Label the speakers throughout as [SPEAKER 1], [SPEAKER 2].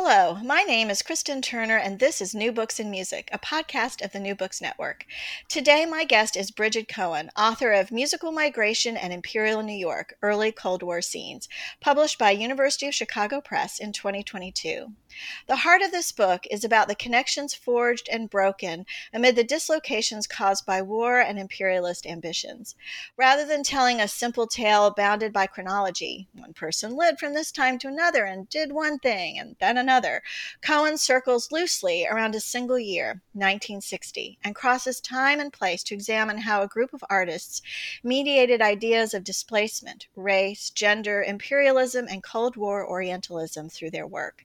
[SPEAKER 1] Hello, my name is Kristen Turner, and this is New Books in Music, a podcast of the New Books Network. Today, my guest is Brigid Cohen, author of Musical Migration and Imperial New York Early Cold War Scenes, published by University of Chicago Press in 2022. The heart of this book is about the connections forged and broken amid the dislocations caused by war and imperialist ambitions. Rather than telling a simple tale bounded by chronology, one person lived from this time to another and did one thing and then another, Cohen circles loosely around a single year, 1960, and crosses time and place to examine how a group of artists mediated ideas of displacement, race, gender, imperialism, and Cold War Orientalism through their work.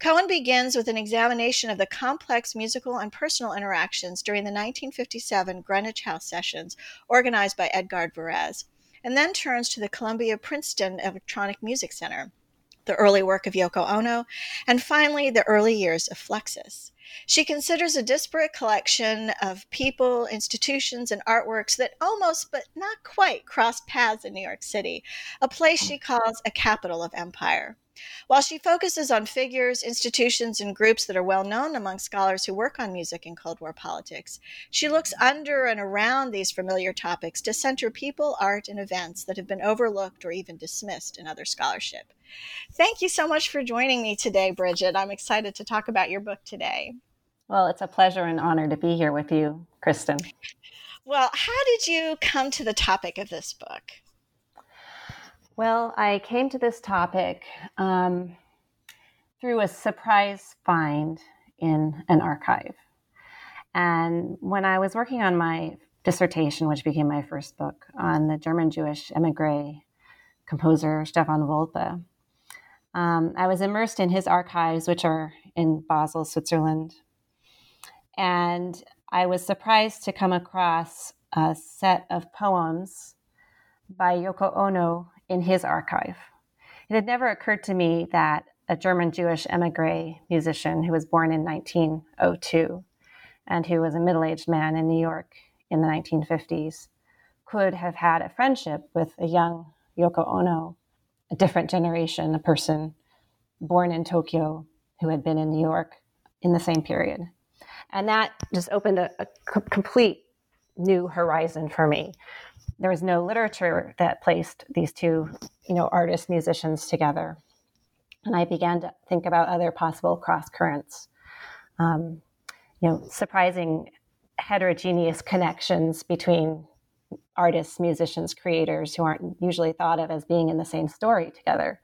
[SPEAKER 1] Cohen begins with an examination of the complex musical and personal interactions during the 1957 Greenwich House sessions organized by Edgar Varese, and then turns to the Columbia Princeton Electronic Music Center, the early work of Yoko Ono, and finally the early years of Fluxus. She considers a disparate collection of people, institutions, and artworks that almost but not quite crossed paths in New York City, a place she calls a capital of empire. While she focuses on figures, institutions, and groups that are well known among scholars who work on music and Cold War politics, she looks under and around these familiar topics to center people, art, and events that have been overlooked or even dismissed in other scholarship. Thank you so much for joining me today, Brigid. I'm excited to talk about your book today.
[SPEAKER 2] Well, it's a pleasure and honor to be here with you, Kristen.
[SPEAKER 1] Well, how did you come to the topic of this book?
[SPEAKER 2] Well, I came to this topic um, through a surprise find in an archive. And when I was working on my dissertation, which became my first book, on the German Jewish emigre composer Stefan Wolpe, um, I was immersed in his archives, which are in Basel, Switzerland. And I was surprised to come across a set of poems by Yoko Ono in his archive. It had never occurred to me that a German Jewish emigre musician who was born in 1902 and who was a middle aged man in New York in the 1950s could have had a friendship with a young Yoko Ono, a different generation, a person born in Tokyo who had been in New York in the same period. And that just opened a, a complete new horizon for me there was no literature that placed these two, you know, artists, musicians together. And I began to think about other possible cross currents, um, you know, surprising heterogeneous connections between artists, musicians, creators who aren't usually thought of as being in the same story together.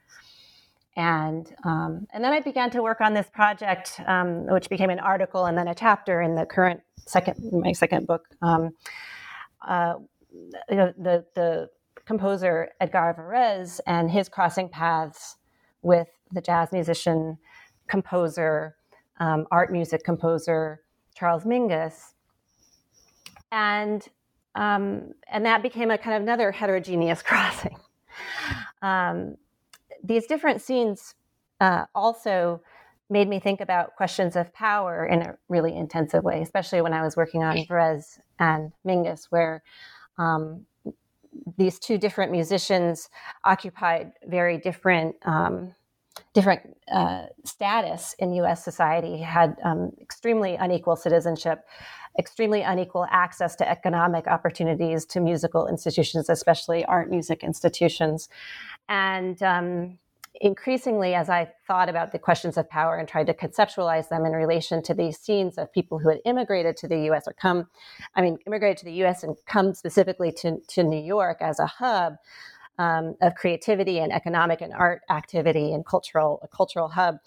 [SPEAKER 2] And um, and then I began to work on this project, um, which became an article and then a chapter in the current second my second book, um, uh, the, the composer Edgar Varese and his crossing paths with the jazz musician, composer, um, art music composer Charles Mingus, and um, and that became a kind of another heterogeneous crossing. Um, these different scenes uh, also made me think about questions of power in a really intensive way, especially when I was working on Varese and Mingus, where um, these two different musicians occupied very different um, different uh, status in U.S. society, had um, extremely unequal citizenship, extremely unequal access to economic opportunities to musical institutions, especially art music institutions, and um, increasingly, as I thought about the questions of power and tried to conceptualize them in relation to these scenes of people who had immigrated to the US or come, I mean, immigrated to the US and come specifically to, to New York as a hub um, of creativity and economic and art activity and cultural, a cultural hub,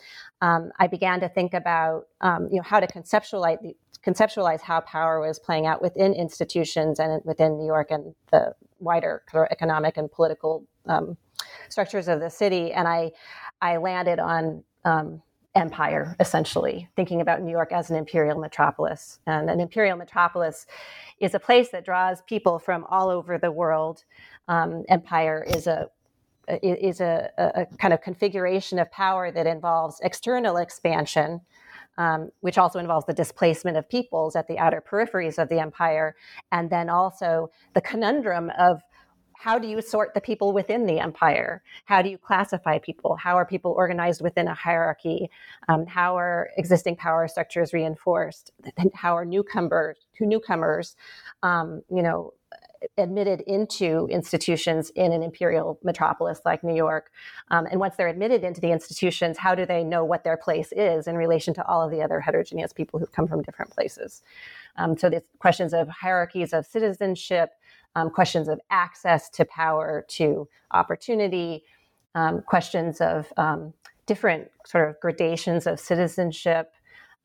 [SPEAKER 2] um, I began to think about, um, you know, how to conceptualize the, conceptualize how power was playing out within institutions and within New York and the wider economic and political um, structures of the city, and I I landed on um, empire, essentially, thinking about New York as an imperial metropolis. And an imperial metropolis is a place that draws people from all over the world. Um, empire is a is a, a, kind of configuration of power that involves external expansion, um, which also involves the displacement of peoples at the outer peripheries of the empire, and then also the conundrum of how do you sort the people within the empire? How do you classify people? How are people organized within a hierarchy? Um, how are existing power structures reinforced? How are newcomers, newcomers, um, you know, admitted into institutions in an imperial metropolis like New York? Um, and once they're admitted into the institutions, how do they know what their place is in relation to all of the other heterogeneous people who come from different places? Um, so, these questions of hierarchies of citizenship, um, questions of access to power, to opportunity, um, questions of um, different sort of gradations of citizenship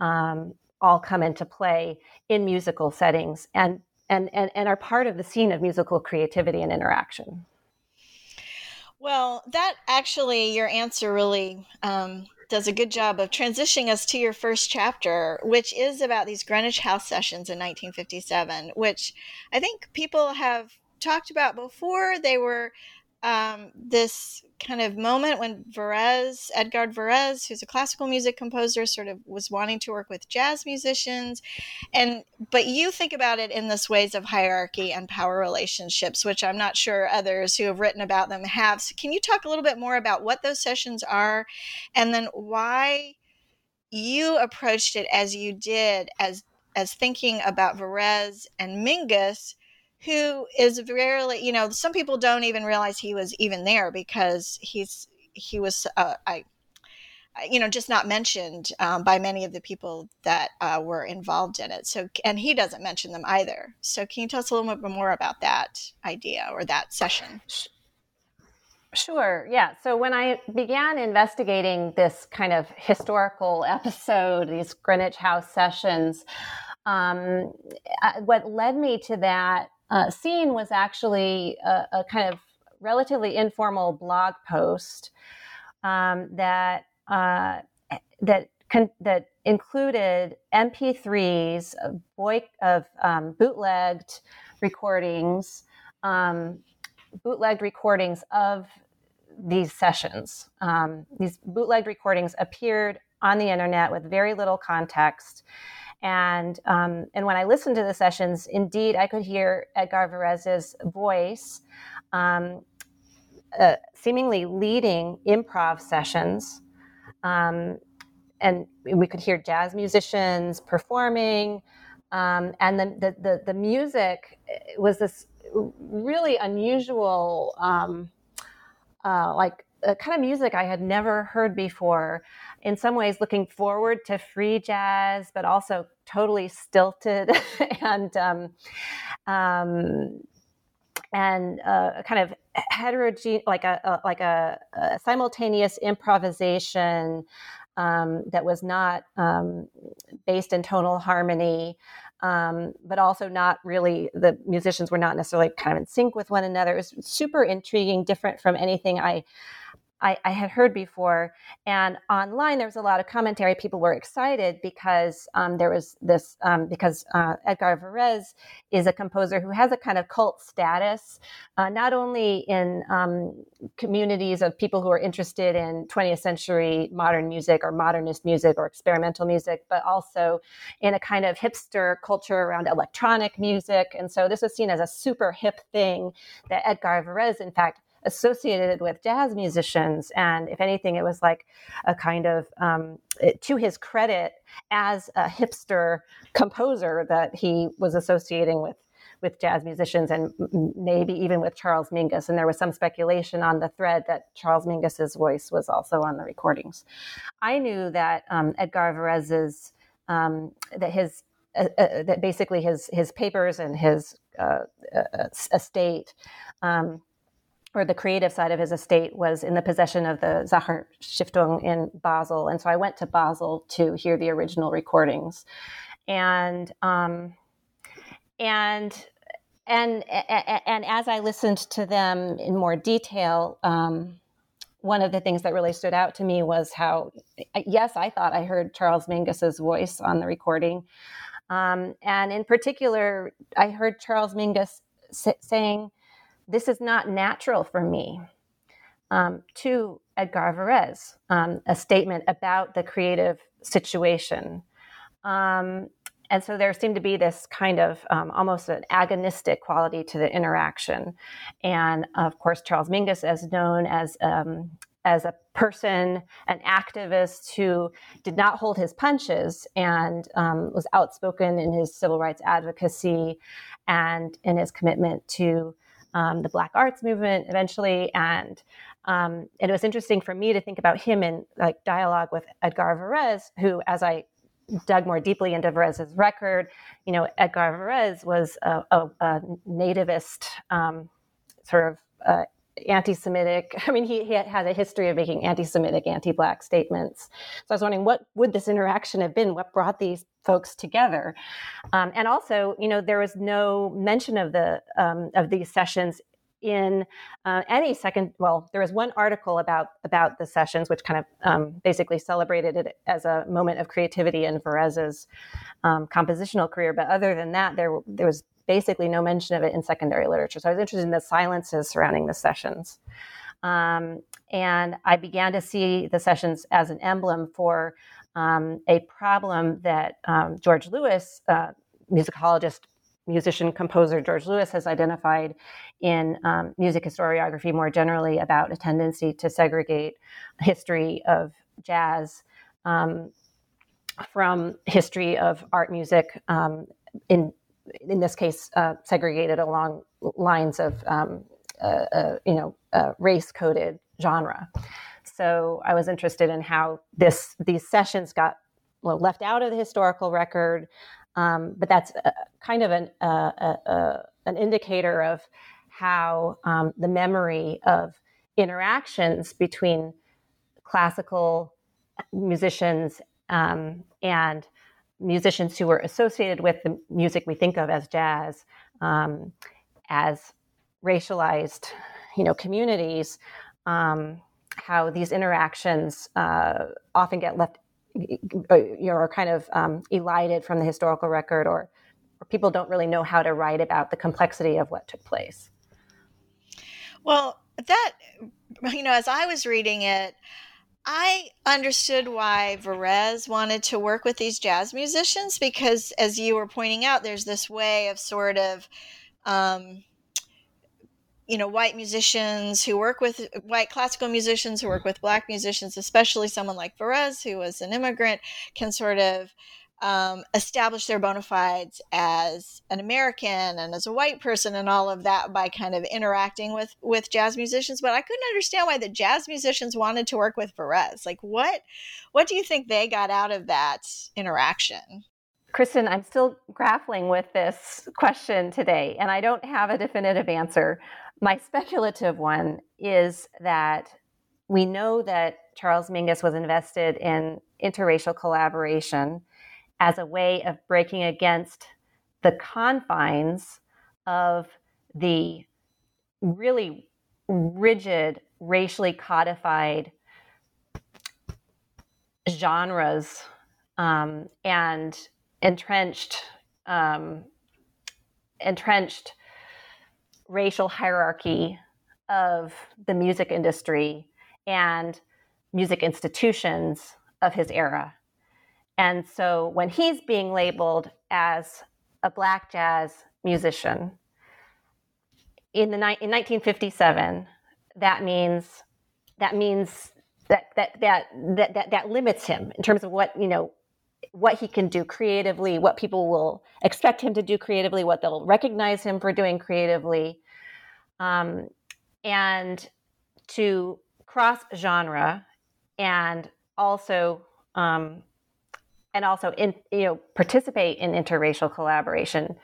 [SPEAKER 2] um, all come into play in musical settings and, and, and, and are part of the scene of musical creativity and interaction.
[SPEAKER 1] Well, that actually, your answer really um, does a good job of transitioning us to your first chapter, which is about these Greenwich House sessions in 1957, which I think people have talked about before. They were um, this kind of moment when Varèse, Edgard Varèse, who's a classical music composer, sort of was wanting to work with jazz musicians, and but you think about it in this ways of hierarchy and power relationships, which I'm not sure others who have written about them have. So can you talk a little bit more about what those sessions are, and then why you approached it as you did, as as thinking about Varèse and Mingus? Who is rarely, you know, some people don't even realize he was even there because he's he was uh, I you know just not mentioned um, by many of the people that uh, were involved in it so and he doesn't mention them either so can you tell us a little bit more about that idea or that session
[SPEAKER 2] Sure. Yeah. So when I began investigating this kind of historical episode, these Greenwich House sessions, um, what led me to that uh, scene was actually a, a, kind of relatively informal blog post um, that uh, that con- that included MP3s of, boy- of um, bootlegged recordings, um, bootlegged recordings of these sessions. Um, these bootlegged recordings appeared on the internet with very little context and um, and when I listened to the sessions, indeed, I could hear Edgar Varèse's voice, um, uh, seemingly leading improv sessions, um, and we could hear jazz musicians performing, um, and the, the, the the music was this really unusual, um, uh, like a kind of music I had never heard before in some ways looking forward to free jazz, but also totally stilted and um, um, and uh, kind of heterogeneous, like a, a like a, a, simultaneous improvisation um, that was not um, based in tonal harmony. Um, but also not really the musicians were not necessarily kind of in sync with one another. It was super intriguing, different from anything I I, I, had heard before. And online, there was a lot of commentary. People were excited because um, there was this, um, because uh, Edgar Varèse is a composer who has a kind of cult status, uh, not only in um, communities of people who are interested in 20th century modern music or modernist music or experimental music, but also in a kind of hipster culture around electronic music. And so this was seen as a super hip thing that Edgar Varèse, in fact, associated with jazz musicians. And if anything, it was like a kind of, um, to his credit, as a hipster composer that he was associating with with jazz musicians and maybe even with Charles Mingus. And there was some speculation on the thread that Charles Mingus's voice was also on the recordings. I knew that um, Edgar Varèse's um, that his uh, uh, that basically his his papers and his uh, uh estate um, or the creative side of his estate was in the possession of the Sacher Stiftung in Basel. And so I went to Basel to hear the original recordings. And, um, and and and as I listened to them in more detail, um, one of the things that really stood out to me was how, yes, I thought I heard Charles Mingus's voice on the recording, um, and in particular, I heard Charles Mingus saying, "This is not natural for me." Um, to Edgar Varese, um, a statement about the creative situation. Um, and so there seemed to be this kind of um, almost an agonistic quality to the interaction. And of course, Charles Mingus, as known as um, as a person, an activist who did not hold his punches and um, was outspoken in his civil rights advocacy and in his commitment to um, the Black Arts movement eventually. And um, it was interesting for me to think about him in like dialogue with Edgar Varese, who, as I dug more deeply into Varese's record, you know, Edgar Varese was a, a, a nativist um, sort of uh, anti-Semitic. I mean, he, he had a history of making anti-Semitic, anti-black statements. So I was wondering, what would this interaction have been? What brought these folks together? Um, and also, you know, there was no mention of the um, of these sessions in uh, any second well there was one article about about the sessions which kind of um, basically celebrated it as a moment of creativity in Varese's um, compositional career but other than that there there was basically no mention of it in secondary literature. So i was interested in the silences surrounding the sessions. Um, and i began to see the sessions as an emblem for um, a problem that um, george lewis uh, musicologist musician composer George Lewis has identified in um, music historiography more generally about a tendency to segregate history of jazz um, from history of art music um, in in this case uh, segregated along lines of um, uh, uh, you know race coded genre. So I was interested in how this these sessions got well, left out of the historical record um, but that's a, kind of an, uh, an indicator of how um, the memory of interactions between classical musicians um, and musicians who were associated with the music we think of as jazz um, as racialized you know communities um, how these interactions uh, often get left you know, are kind of um, elided from the historical record, or, or people don't really know how to write about the complexity of what took place.
[SPEAKER 1] Well, that you know, as I was reading it, I understood why Varese wanted to work with these jazz musicians because, as you were pointing out, there's this way of sort of um, you know white musicians who work with white classical musicians who work with black musicians especially someone like Varese who was an immigrant can sort of um, establish their bona fides as an American and as a white person and all of that by kind of interacting with with jazz musicians. But I couldn't understand why the jazz musicians wanted to work with Varese. Like, what what do you think they got out of that interaction?
[SPEAKER 2] Kristen, I'm still grappling with this question today, and I don't have a definitive answer. My speculative one is that we know that Charles Mingus was invested in interracial collaboration as a way of breaking against the confines of the really rigid, racially codified genres um, and entrenched um, entrenched racial hierarchy of the music industry and music institutions of his era. And so when he's being labeled as a black jazz musician in the in 1957, that means that means that that that that that, that limits him in terms of what you know what he can do creatively, what people will expect him to do creatively, what they'll recognize him for doing creatively, um, and to cross genre and also um, and also in you know participate in interracial collaboration.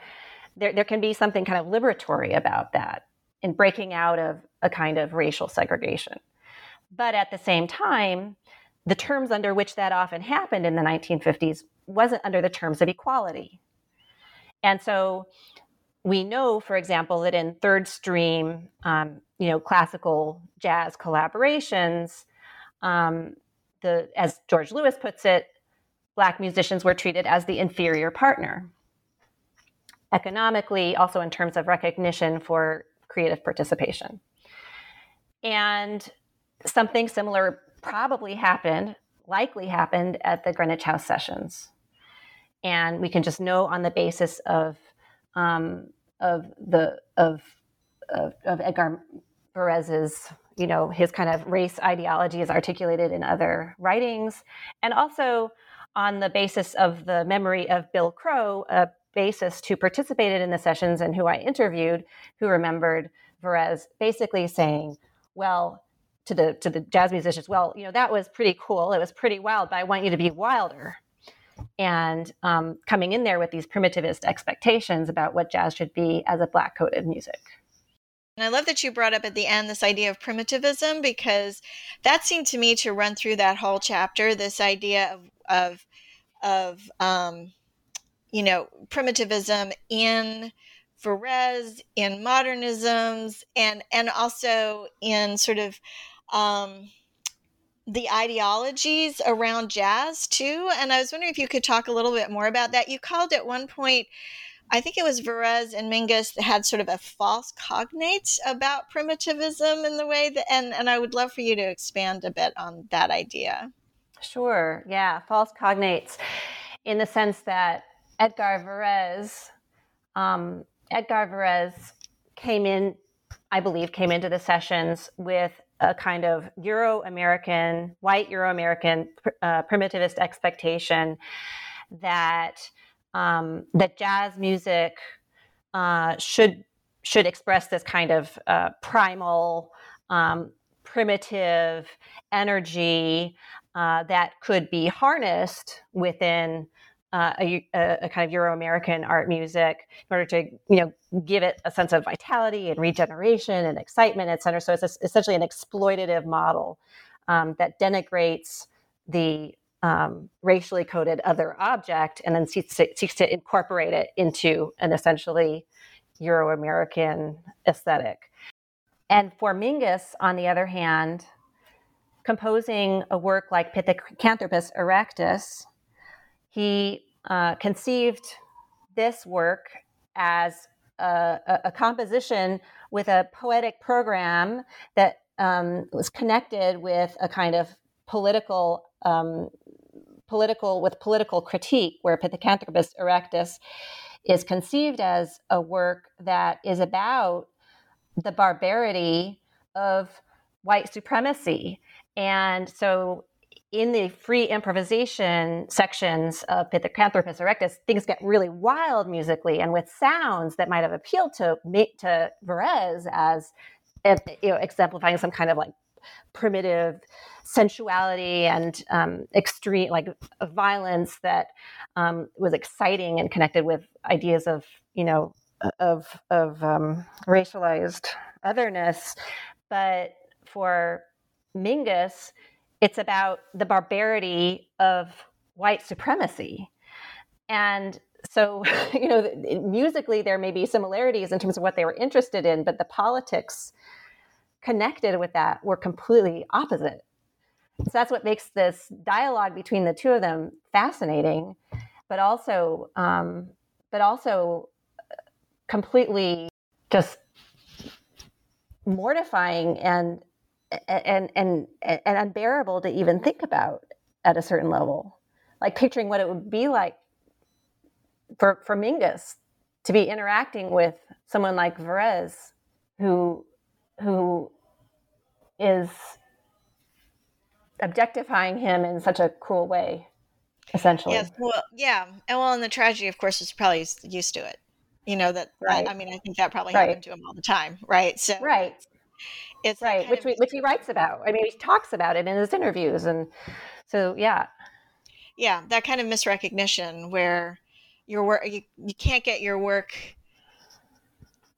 [SPEAKER 2] There, there can be something kind of liberatory about that in breaking out of a kind of racial segregation. But at the same time, the terms under which that often happened in the 1950s wasn't under the terms of equality. And so we know, for example, that in third stream, um, you know, classical jazz collaborations, um, the as George Lewis puts it, black musicians were treated as the inferior partner. Economically, also in terms of recognition for creative participation. And something similar probably happened, likely happened at the Greenwich House sessions. And we can just know on the basis of um, of the of, of, of Edgar Varèse's you know his kind of race ideology is articulated in other writings, and also on the basis of the memory of Bill Crow, a bassist who participated in the sessions and who I interviewed, who remembered Varese basically saying, "Well." To the to the jazz musicians, well, you know that was pretty cool. It was pretty wild, but I want you to be wilder and um, coming in there with these primitivist expectations about what jazz should be as a black coded music.
[SPEAKER 1] And I love that you brought up at the end this idea of primitivism because that seemed to me to run through that whole chapter. This idea of of of um, you know primitivism in Varese, in modernisms, and and also in sort of um, the ideologies around jazz too. And I was wondering if you could talk a little bit more about that. You called at one point, I think it was Varese and Mingus that had sort of a false cognate about primitivism in the way that, and, and I would love for you to expand a bit on that idea.
[SPEAKER 2] Sure. Yeah. False cognates in the sense that Edgar Varese, um, Edgar Varese came in, I believe, came into the sessions with a kind of Euro American, white Euro American uh, primitivist expectation that um, that jazz music uh, should should express this kind of uh, primal, um, primitive energy uh, that could be harnessed within uh, a, a, kind of Euro-American art music in order to, you know, give it a sense of vitality and regeneration and excitement, et cetera. So it's a, essentially an exploitative model um, that denigrates the um, racially coded other object and then seeks to, seeks to incorporate it into an essentially Euro-American aesthetic. And for Mingus, on the other hand, composing a work like Pithecanthropus erectus, he uh, conceived this work as a, a, composition with a poetic program that um, was connected with a kind of political um, political with political critique where pithecanthropus erectus is conceived as a work that is about the barbarity of white supremacy and so in the free improvisation sections of Pithecanthropus erectus, things get really wild musically and with sounds that might have appealed to to Varese as you know, exemplifying some kind of like primitive sensuality and um, extreme like violence that um, was exciting and connected with ideas of you know of of um, racialized otherness, but for Mingus it's about the barbarity of white supremacy. And so, you know, musically, there may be similarities in terms of what they were interested in, but the politics connected with that were completely opposite. So that's what makes this dialogue between the two of them fascinating, but also, um, but also completely just mortifying and and and and unbearable to even think about at a certain level. Like picturing what it would be like for for Mingus to be interacting with someone like Varese who who is objectifying him in such a cruel way essentially.
[SPEAKER 1] Yes well yeah. And well and the tragedy of course is probably used to it. You know that right. I, I mean i think that probably right. happened to him all the time right?
[SPEAKER 2] So right it's right, which we, which he writes about. I mean, he talks about it in his interviews, and so yeah,
[SPEAKER 1] yeah, that kind of misrecognition where your work you, you can't get your work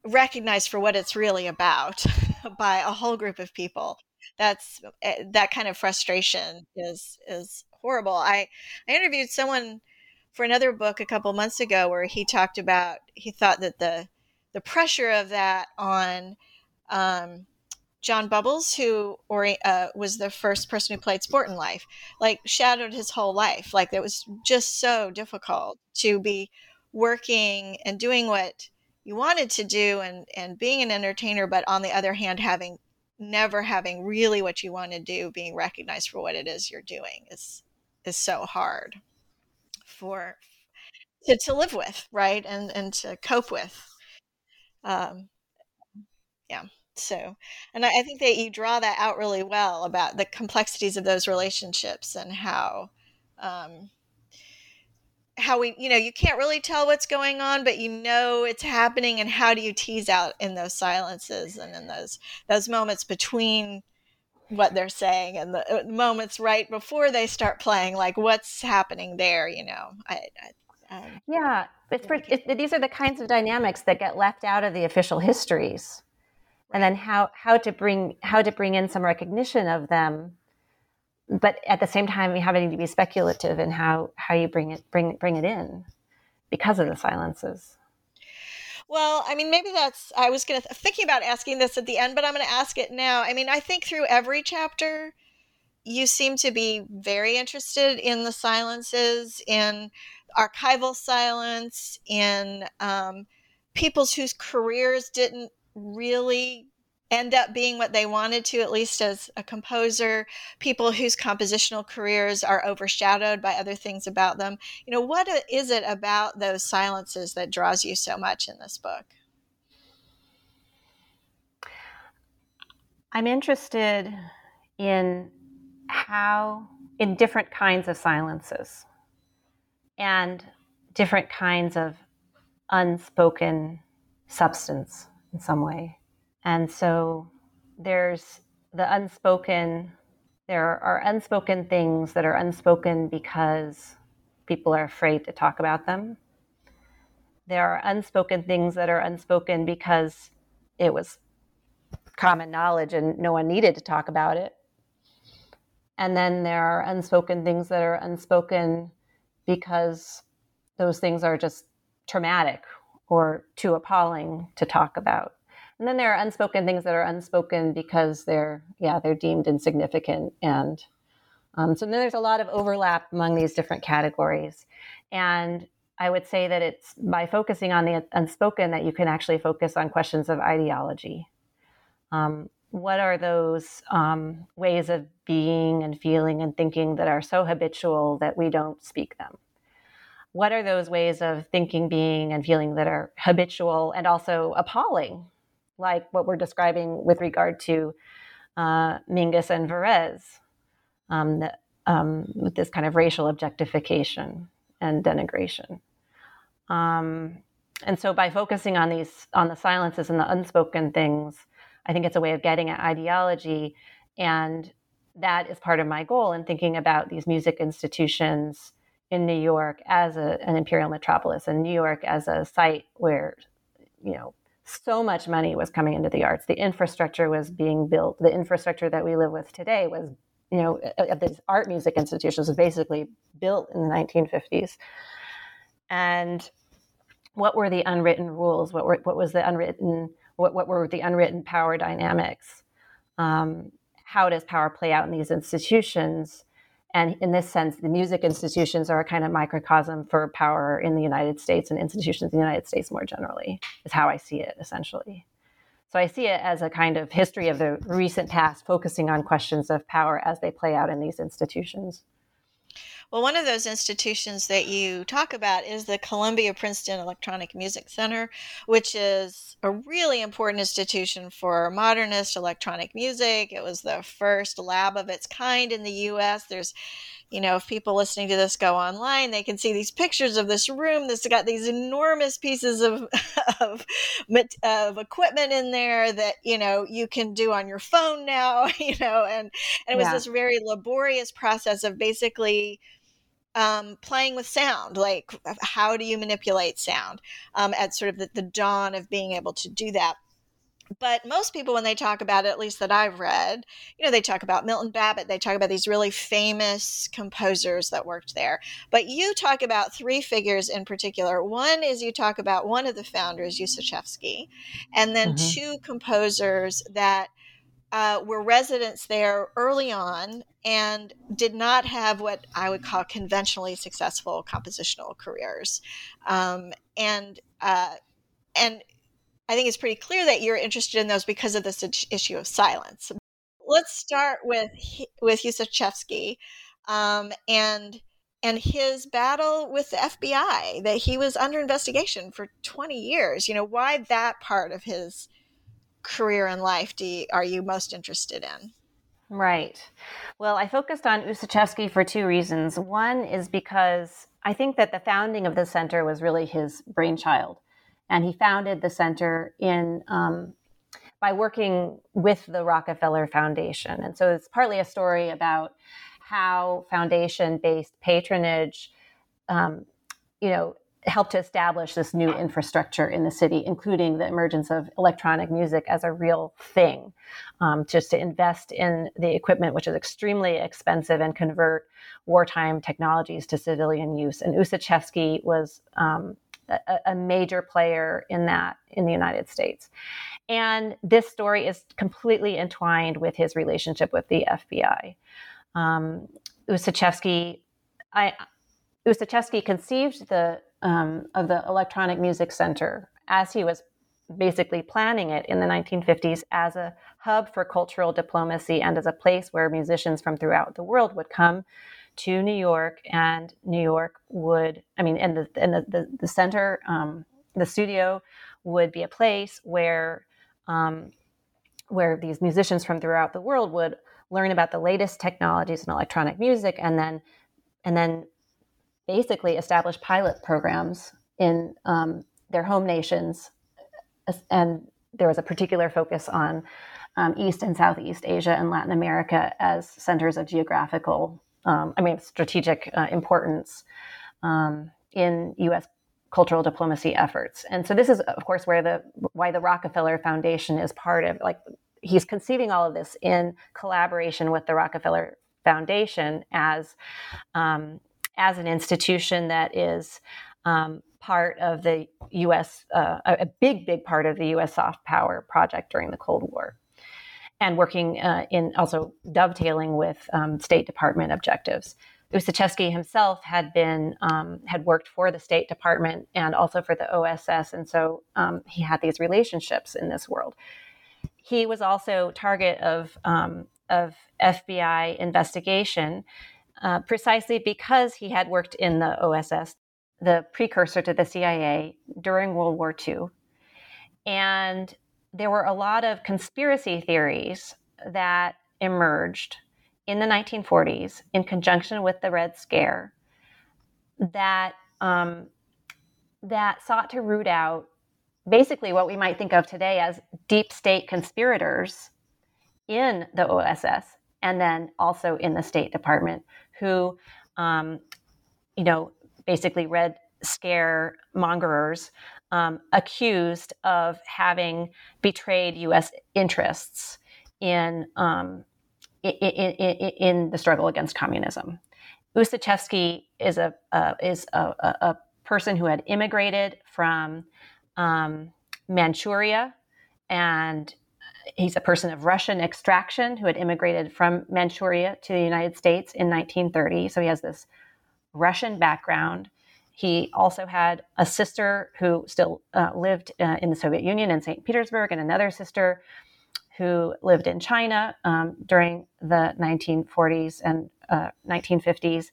[SPEAKER 1] recognized for what it's really about by a whole group of people. That's eh, that kind of frustration is is horrible. I I interviewed someone for another book a couple months ago where he talked about he thought that the the pressure of that on um, John Bubbles, who or, uh, was the first person who played Sportin' Life, like shadowed his whole life. Like it was just so difficult to be working and doing what you wanted to do and, and being an entertainer, but on the other hand, having never having really what you want to do, being recognized for what it is you're doing is is so hard for to, to live with, right? And and to cope with. Um, yeah. So, and I, I think that you draw that out really well about the complexities of those relationships and how, um, how we, you know, you can't really tell what's going on, but you know it's happening. And how do you tease out in those silences and in those those moments between what they're saying and the, uh, moments right before they start playing, like what's happening there? You know, I,
[SPEAKER 2] I um, yeah, it's, it, these are the kinds of dynamics that get left out of the official histories and then how how to bring how to bring in some recognition of them but at the same time having to be speculative in how how you bring it bring bring it in because of the silences
[SPEAKER 1] well, I mean, maybe that's. I was going to thinking about asking this at the end, but I'm to ask it now. I mean, I think through every chapter, you seem to be very interested in the silences, in archival silence, in um, people's whose careers didn't really end up being what they wanted to, at least as a composer, people whose compositional careers are overshadowed by other things about them. You know, what is it about those silences that draws you so much in this book?
[SPEAKER 2] I'm interested in how, in different kinds of silences and different kinds of unspoken substance in some way. And so there's the unspoken, there are unspoken things that are unspoken because people are afraid to talk about them. There are unspoken things that are unspoken because it was common knowledge and no one needed to talk about it. And then there are unspoken things that are unspoken because those things are just traumatic or too appalling to talk about. And then there are unspoken things that are unspoken because they're, yeah, they're deemed insignificant. And um, so then there's a lot of overlap among these different categories. And I would say that it's by focusing on the unspoken that you can actually focus on questions of ideology. Um, what are those um, ways of being and feeling and thinking that are so habitual that we don't speak them? What are those ways of thinking, being, and feeling that are habitual and also appalling, like what we're describing with regard to uh, Mingus and Varese, um, the, um, with this kind of racial objectification and denigration. Um, and so, by focusing on these, on the silences and the unspoken things, I think it's a way of getting at ideology, and that is part of my goal in thinking about these music institutions in New York as a, an imperial metropolis and New York as a site where, you know, so much money was coming into the arts. The infrastructure was being built. The infrastructure that we live with today was, you know, of these art music institutions was basically built in the 1950s. And what were the unwritten rules? What were what was the unwritten what what were the unwritten power dynamics? Um, how does power play out in these institutions? And in this sense, the music institutions are a kind of microcosm for power in the United States and institutions in the United States more generally, is how I see it essentially. So I see it as a kind of history of the recent past, focusing on questions of power as they play out in these institutions.
[SPEAKER 1] Well, one of those institutions that you talk about is the Columbia Princeton Electronic Music Center, which is a really important institution for modernist electronic music. It was the first lab of its kind in the US. There's you know, if people listening to this go online, they can see these pictures of this room that's got these enormous pieces of, of, of equipment in there that, you know, you can do on your phone now, you know, and, and it was yeah. this very laborious process of basically um, playing with sound, like how do you manipulate sound um, at sort of the, the dawn of being able to do that. but most people when they talk about it at least that i've read you know they talk about milton babbitt they talk about these really famous composers that worked there but you talk about three figures in particular one is you talk about one of the founders ussachevsky and then mm-hmm. two composers that uh, were residents there early on and did not have what I would call conventionally successful compositional careers. Um, and uh, and I think it's pretty clear that you're interested in those because of this issue of silence. Let's start with with Ussachevsky um, and and his battle with the FBI that he was under investigation for 20 years. You know why that part of his career and life do you, are you most interested in?
[SPEAKER 2] Right. Well, I focused on Ussachevsky for two reasons. One is because I think that the founding of the center was really his brainchild and he founded the center in um, by working with the Rockefeller Foundation. And so it's partly a story about how foundation-based patronage, um, you know, helped to establish this new infrastructure in the city, including the emergence of electronic music as a real thing. Um, just to invest in the equipment, which is extremely expensive, and convert wartime technologies to civilian use. And Ussachevsky was um, a, a major player in that in the United States. And this story is completely entwined with his relationship with the FBI. Um, Ussachevsky, I, Ussachevsky conceived the um, of the Electronic Music Center as he was basically planning it in the 1950s as a hub for cultural diplomacy and as a place where musicians from throughout the world would come to New York, and New York would, I mean, and the and the the, the center, um, the studio would be a place where um, where these musicians from throughout the world would learn about the latest technologies in electronic music, and then and then basically establish pilot programs in um, their home nations, and there was a particular focus on um, East and Southeast Asia and Latin America as centers of geographical um, I mean, strategic uh, importance um, in U.S. cultural diplomacy efforts. And so this is, of course, where the why the Rockefeller Foundation is part of. Like, he's conceiving all of this in collaboration with the Rockefeller Foundation as um, as an institution that is. Um, part of the U.S., uh, a big, big part of the U.S. soft power project during the Cold War and working uh, in also dovetailing with um, State Department objectives. Ussachevsky himself had been um, had worked for the State Department and also for the OSS, and so um, he had these relationships in this world. He was also target of um, of FBI investigation uh, precisely because he had worked in the OSS, the precursor to the CIA, during World War II, and there were a lot of conspiracy theories that emerged in the 1940s in conjunction with the Red Scare that um, that sought to root out basically what we might think of today as deep state conspirators in the OSS and then also in the State Department who, um, you know, basically Red Scare mongerers um, accused of having betrayed U.S. interests in, um, in, in, in, the struggle against communism. Ussachevsky is a uh, is a, a, a, person who had immigrated from um, Manchuria, and he's a person of Russian extraction who had immigrated from Manchuria to the United States in 1930. So he has this Russian background. He also had a sister who still uh, lived uh, in the Soviet Union in St. Petersburg, and another sister who lived in China um, during the 1940s and uh, 1950s.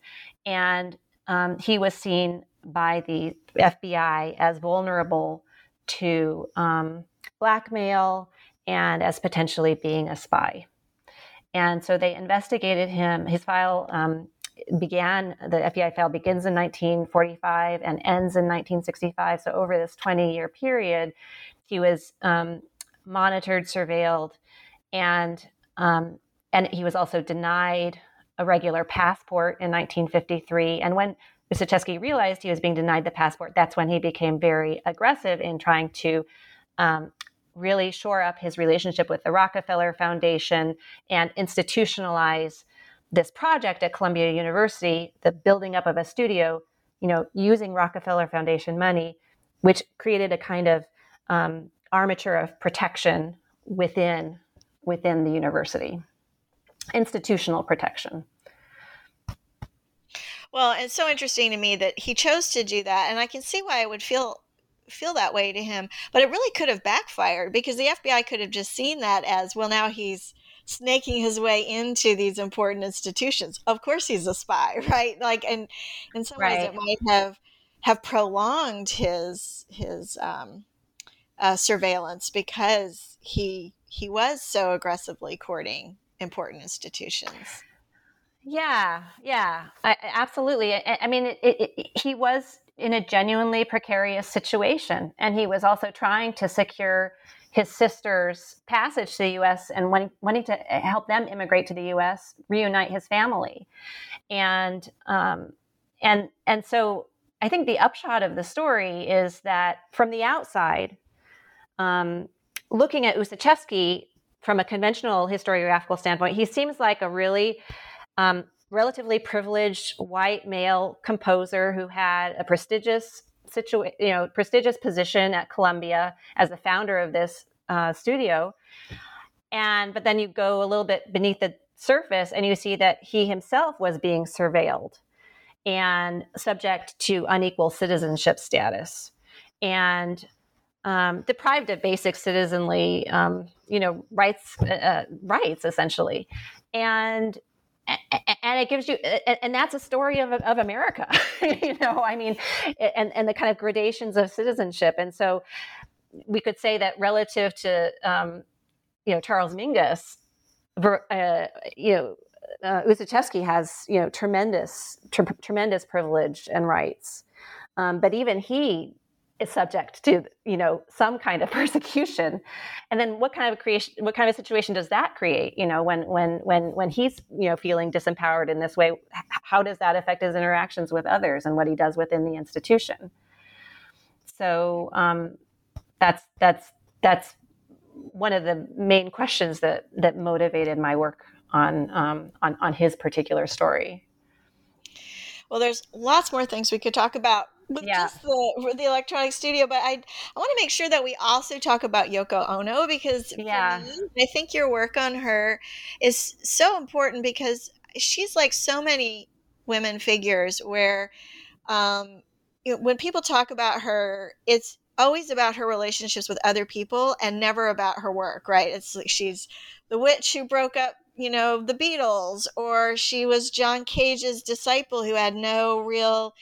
[SPEAKER 2] And um, he was seen by the FBI as vulnerable to um, blackmail and as potentially being a spy. And so they investigated him. His file um, began, the FBI file begins in 1945 and ends in 1965. So over this 20 year period, he was um, monitored, surveilled, and um, and he was also denied a regular passport in 1953. And when Ussachevsky realized he was being denied the passport, that's when he became very aggressive in trying to um, really shore up his relationship with the Rockefeller Foundation and institutionalize this project at Columbia University, the building up of a studio, you know, using Rockefeller Foundation money, which created a kind of um, armature of protection within within the university, institutional protection.
[SPEAKER 1] Well, it's so interesting to me that he chose to do that, and I can see why I would feel feel that way to him. But it really could have backfired because the FBI could have just seen that as well. Now he's snaking his way into these important institutions. Of course, he's a spy, right? Like, and in some right. ways, it might have have prolonged his his um, uh, surveillance because he he was so aggressively courting important institutions.
[SPEAKER 2] Yeah, yeah, I, absolutely. I, I mean, it, it, it, he was in a genuinely precarious situation, and he was also trying to secure his sister's passage to the U.S. and wanting, wanting to help them immigrate to the U.S., reunite his family, and um, and and so I think the upshot of the story is that from the outside, um, looking at Ussachevsky from a conventional historiographical standpoint, he seems like a really um, relatively privileged white male composer who had a prestigious situa- you know, prestigious position at Columbia as the founder of this uh, studio. And but then you go a little bit beneath the surface and you see that he himself was being surveilled and subject to unequal citizenship status and um, deprived of basic citizenly, um, you know, rights, uh, uh rights essentially, and and it gives you and that's a story of, of america you know i mean and, and the kind of gradations of citizenship. And so we could say that relative to um, you know charles mingus uh, you know uh, has you know tremendous tr- tremendous privilege and rights. Um, but even he is subject to you know some kind of persecution. And then what kind of creation what kind of situation does that create you know when when when when he's you know feeling disempowered in this way how does that affect his interactions with others and what he does within the institution? So um, that's that's that's one of the main questions that that motivated my work on um, on on his particular story
[SPEAKER 1] well there's lots more things we could talk about with yeah. just the the electronic studio but i i want to make sure that we also talk about yoko ono because yeah me, i think your work on her is so important because she's like so many women figures where um you know, when people talk about her it's always about her relationships with other people and never about her work right it's like she's the witch who broke up you know, the Beatles, or she was John Cage's disciple who had no real,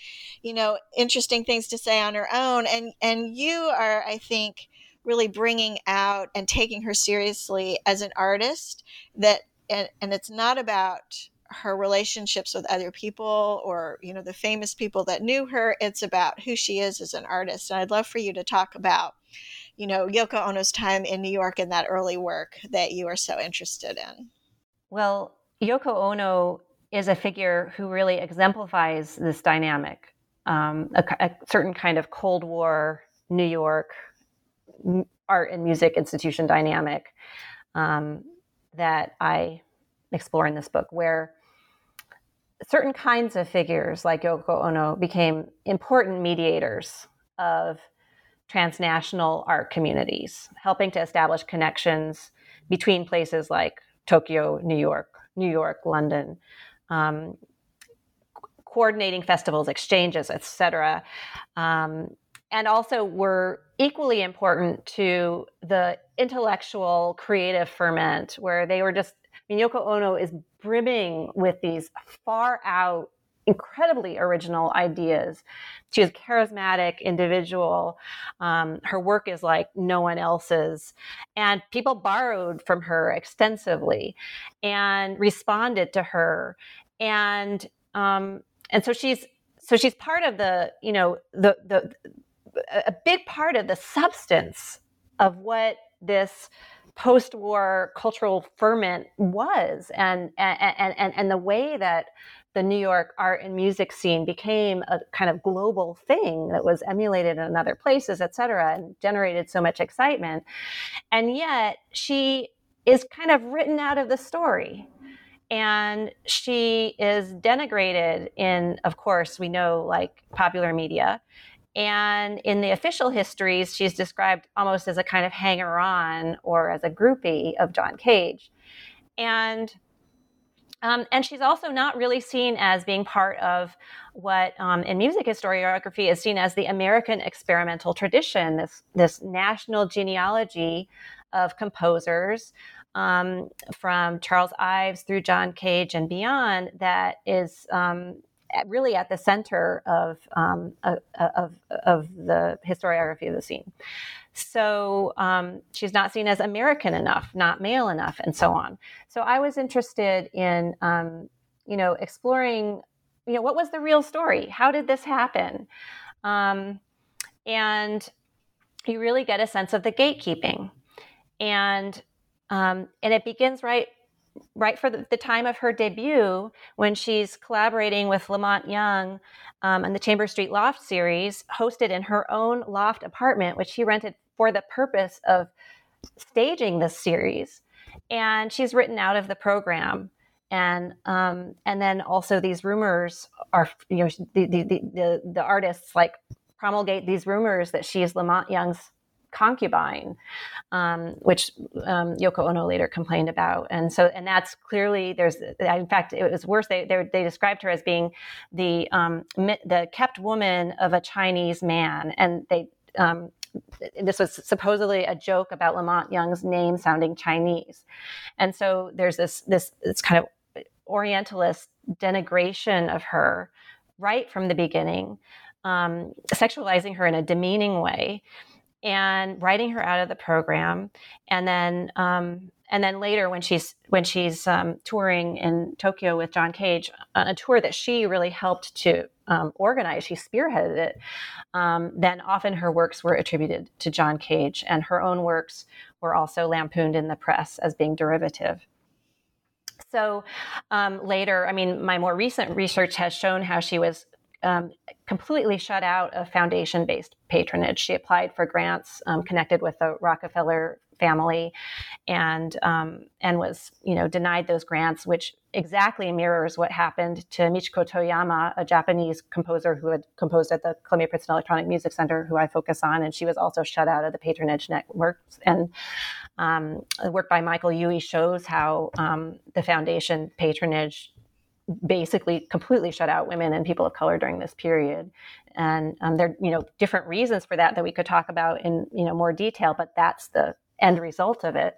[SPEAKER 1] you know, interesting things to say on her own. And and you are, I think, really bringing out and taking her seriously as an artist. That and, and it's not about her relationships with other people or you know the famous people that knew her it's about who she is as an artist and i'd love for you to talk about you know yoko ono's time in new york and that early work that you are so interested in
[SPEAKER 2] well, Yoko Ono is a figure who really exemplifies this dynamic, um, a, a, certain kind of Cold War New York art and music institution dynamic um, that I explore in this book, where certain kinds of figures like Yoko Ono became important mediators of transnational art communities, helping to establish connections between places like Tokyo, New York, New York, London, um, coordinating festivals, exchanges, etc. Um, and also were equally important to the intellectual creative ferment where they were just I mean, Yoko Ono is brimming with these far out incredibly original ideas. She is a charismatic individual. Um, her work is like no one else's. And people borrowed from her extensively and responded to her. And um, and so she's so she's part of the, you know, the the a big part of the substance of what this post-war cultural ferment was and and and and the way that the New York art and music scene became a kind of global thing that was emulated in other places, et cetera, and generated so much excitement. And yet she is kind of written out of the story. And she is denigrated in, of course, we know like popular media. And in the official histories, she's described almost as a kind of hanger on or as a groupie of John Cage. And um, and she's also not really seen as being part of what um, in music historiography is seen as the American experimental tradition, this, this national genealogy of composers um, from Charles Ives through John Cage and beyond that is um, really at the center of, um, of, of the historiography of the scene. So um, she's not seen as American enough, not male enough, and so on. So I was interested in, um, you know, exploring, you know, what was the real story? How did this happen? Um, and you really get a sense of the gatekeeping, and um, and it begins right right for the, the, time of her debut when she's collaborating with La Monte Young um, the Chamber Street Loft series, hosted in her own loft apartment, which she rented for the purpose of staging this series. And she's written out of the program. And um, and then also these rumors are you know the the the, the artists like promulgate these rumors that she is La Monte Young's concubine, um, which um, Yoko Ono later complained about. And so, and that's clearly there's. In fact, it was worse. They they, they described her as being the um, the kept woman of a Chinese man, and they um, this was supposedly a joke about La Monte Young's name sounding Chinese. And so there's this this this kind of Orientalist denigration of her right from the beginning, um, sexualizing her in a demeaning way, and writing her out of the program, and then um, and then later when she's when she's um, touring in Tokyo with John Cage on a tour that she really helped to um, organize, she spearheaded it. Um, then often her works were attributed to John Cage, and her own works were also lampooned in the press as being derivative. So um, later, I mean, my more recent research has shown how she was um, completely shut out of foundation based patronage. She applied for grants um, connected with the Rockefeller family and um, and was you know denied those grants which exactly mirrors what happened to Michiko Toyama a Japanese composer who had composed at the Columbia Princeton Electronic Music Center who I focus on and she was also shut out of the patronage networks. And um, the work by Michael Uy shows how um, the foundation patronage basically completely shut out women and people of color during this period. And um, there are you know different reasons for that that we could talk about in you know more detail but that's the end result of it.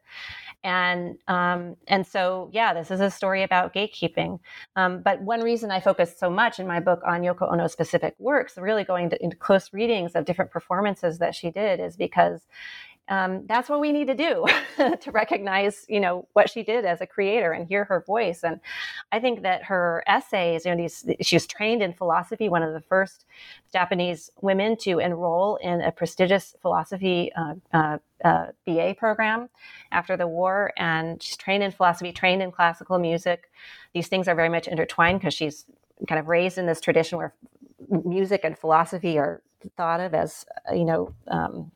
[SPEAKER 2] And um, and so yeah this is a story about gatekeeping. Um, but one reason i focus so much in my book on yoko ono's specific works really going to, into close readings of different performances that she did is because um, that's what we need to do to recognize, you know, what she did as a creator and hear her voice. And I think that her essays, you know, these, she was trained in philosophy, one of the first Japanese women to enroll in a prestigious philosophy uh, uh, uh, BA program after the war. And she's trained in philosophy, trained in classical music. These things are very much intertwined because she's kind of raised in this tradition where music and philosophy are thought of as, you know, um,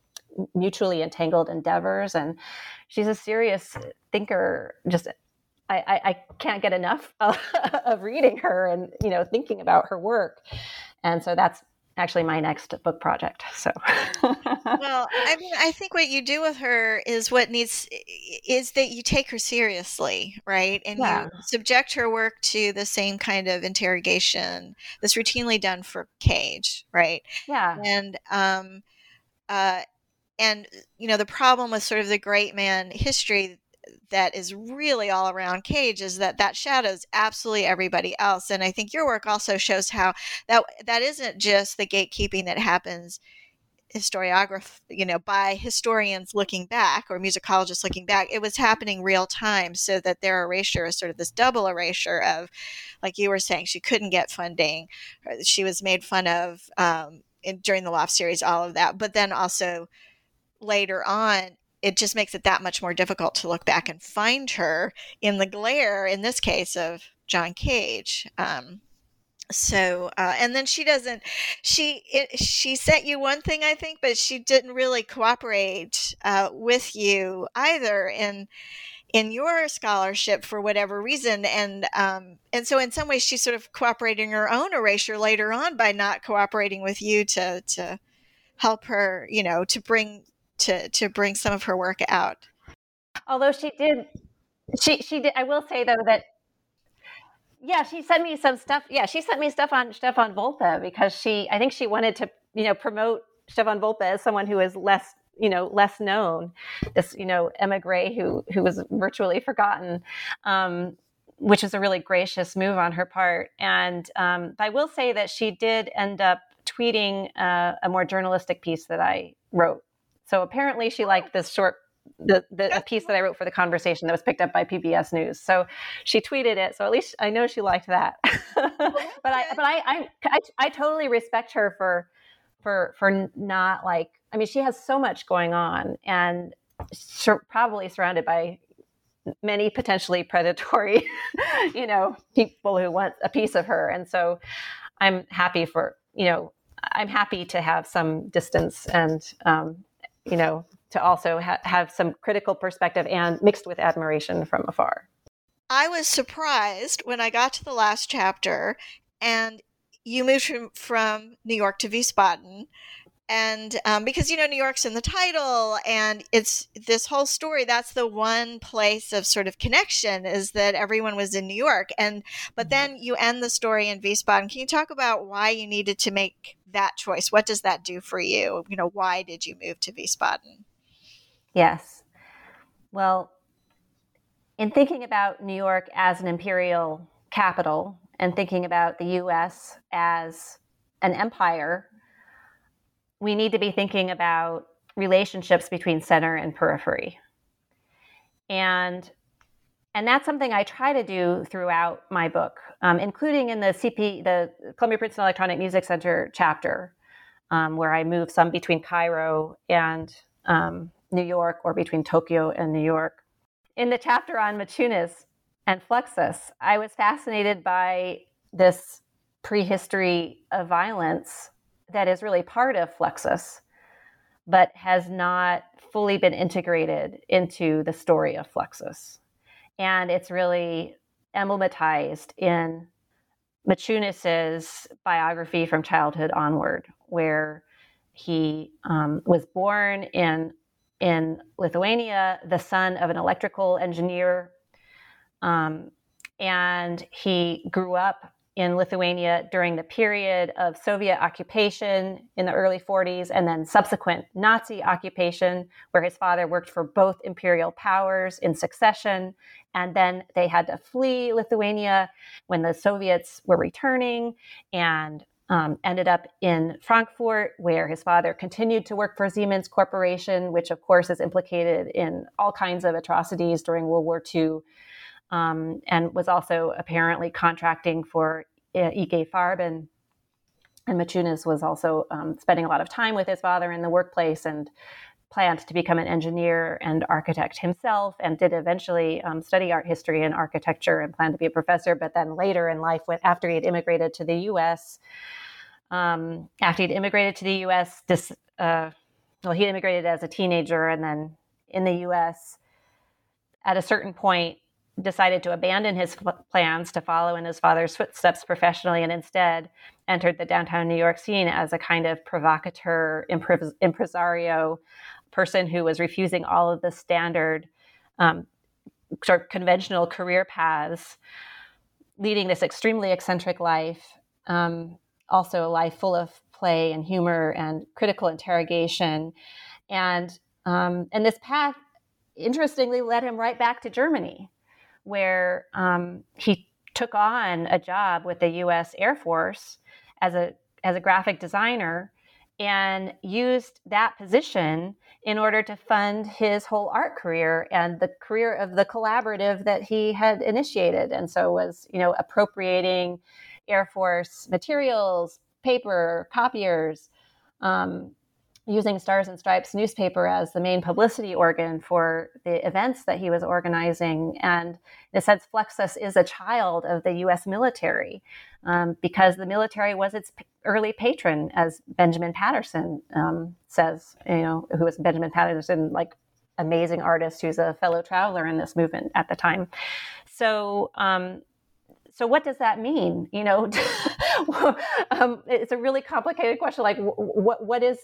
[SPEAKER 2] mutually entangled endeavors and she's a serious thinker just I, I, I can't get enough of, of reading her and you know thinking about her work. And so that's actually my next book project so.
[SPEAKER 1] Well i mean i think what you do with her is what needs is that you take her seriously right? And yeah. you subject her work to the same kind of interrogation that's routinely done for cage right?
[SPEAKER 2] Yeah.
[SPEAKER 1] And um uh and you know the problem with sort of the great man history that is really all around cage is that that shadows absolutely everybody else. And i think your work also shows how that that isn't just the gatekeeping that happens historiograph you know by historians looking back or musicologists looking back. It was happening real time so that their erasure is sort of this double erasure of like you were saying she couldn't get funding. She was made fun of um, in, during the loft series all of that. But then also later on it just makes it that much more difficult to look back and find her in the glare in this case of john cage. Um, so uh, and then she doesn't she it, she sent you one thing i think but she didn't really cooperate uh, with you either in in your scholarship for whatever reason. And um, and so in some ways she's sort of cooperating her own erasure later on by not cooperating with you to to help her you know to bring to to bring some of her work out
[SPEAKER 2] although she did she she did i will say though that yeah, she sent me some stuff. Yeah, she sent me stuff on Stefan Wolpe because she, I think she wanted to, you know, promote Stefan Wolpe as someone who is less, you know, less known. This, you know, emigre who who was virtually forgotten, um, which is a really gracious move on her part. And um, I will say that she did end up tweeting uh, a more journalistic piece that I wrote. So apparently, she liked this short the, the piece that I wrote for the conversation that was picked up by PBS News. So she tweeted it. So at least I know she liked that. but I but I, I, I I totally respect her for for for not like I mean she has so much going on and sur- probably surrounded by many potentially predatory you know people who want a piece of her and so I'm happy for you know I'm happy to have some distance and um, you know to also ha- have some critical perspective and mixed with admiration from afar.
[SPEAKER 1] I was surprised when I got to the last chapter and you moved from, from New York to Wiesbaden. And um, because, you know, New York's in the title and it's this whole story, that's the one place of sort of connection is that everyone was in New York. And, but mm-hmm. then you end the story in Wiesbaden. Can you talk about why you needed to make that choice? What does that do for you? You know, why did you move to Wiesbaden?
[SPEAKER 2] Yes. Well, in thinking about New York as an imperial capital and thinking about the US as an empire, we need to be thinking about relationships between center and periphery. And and that's something I try to do throughout my book, um, including in the CP, the Columbia Princeton Electronic Music Center chapter, um, where I move some between Cairo and um, New York or between Tokyo and New York. In the chapter on Maciunas and Fluxus, I was fascinated by this prehistory of violence that is really part of Fluxus, but has not fully been integrated into the story of Fluxus. And it's really emblematized in Maciunas's biography from childhood onward, where he um, was born in in Lithuania, the son of an electrical engineer. Um, and he grew up in Lithuania during the period of Soviet occupation in the early 40s and then subsequent Nazi occupation, where his father worked for both imperial powers in succession. And then they had to flee Lithuania when the Soviets were returning. And um, ended up in Frankfurt, where his father continued to work for Siemens Corporation, which of course is implicated in all kinds of atrocities during World War II, um, and was also apparently contracting for uh, IG Farben. And Maciunas was also um, spending a lot of time with his father in the workplace and planned to become an engineer and architect himself and did eventually um, study art history and architecture and planned to be a professor but then later in life after he had immigrated to the us um, after he'd immigrated to the U.S. Uh, well, he immigrated as a teenager, and then in the U.S. at a certain point decided to abandon his plans to follow in his father's footsteps professionally, and instead entered the downtown New York scene as a kind of provocateur, impres- impresario, person who was refusing all of the standard um, sort of conventional career paths, leading this extremely eccentric life. Um, also a life full of play and humor and critical interrogation. And um, and this path, interestingly, led him right back to Germany, where um, he took on a job with the U.S. Air Force as a as a graphic designer, and used that position in order to fund his whole art career and the career of the collaborative that he had initiated, and so was you know appropriating Air Force materials, paper, copiers, um, using Stars and Stripes newspaper as the main publicity organ for the events that he was organizing. And in a sense, Fluxus is a child of the US military um, because the military was its early patron, as Benjamin Patterson um, says, you know, who was Benjamin Patterson, like amazing artist who's a fellow traveler in this movement at the time. So, um, so what does that mean? You know, um, it's a really complicated question. Like, what what is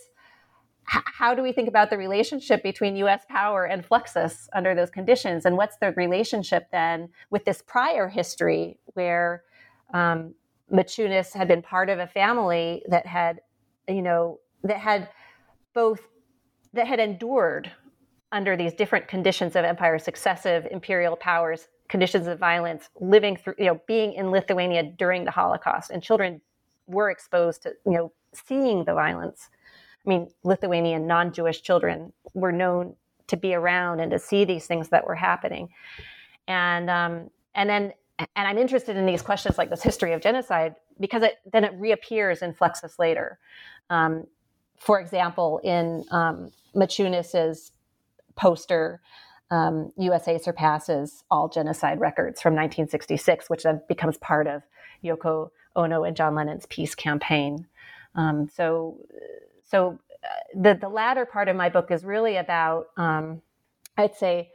[SPEAKER 2] how do we think about the relationship between US power and Fluxus under those conditions? And what's the relationship then with this prior history where um, had been part of a family that had, you know, that had both, that had endured under these different conditions of empire, successive imperial powers, conditions of violence, living through, you know, being in Lithuania during the Holocaust. And children were exposed to, you know, seeing the violence I mean, Lithuanian non Jewish children were known to be around and to see these things that were happening. And, um, and then, and I'm interested in these questions like this history of genocide because it, then it reappears in Fluxus later. Um, for example, in um, Maciunas's poster, um, USA surpasses all genocide records from 1966, which then becomes part of Yoko Ono and John Lennon's peace campaign. Um, so so uh, the the latter part of my book is really about um, I'd say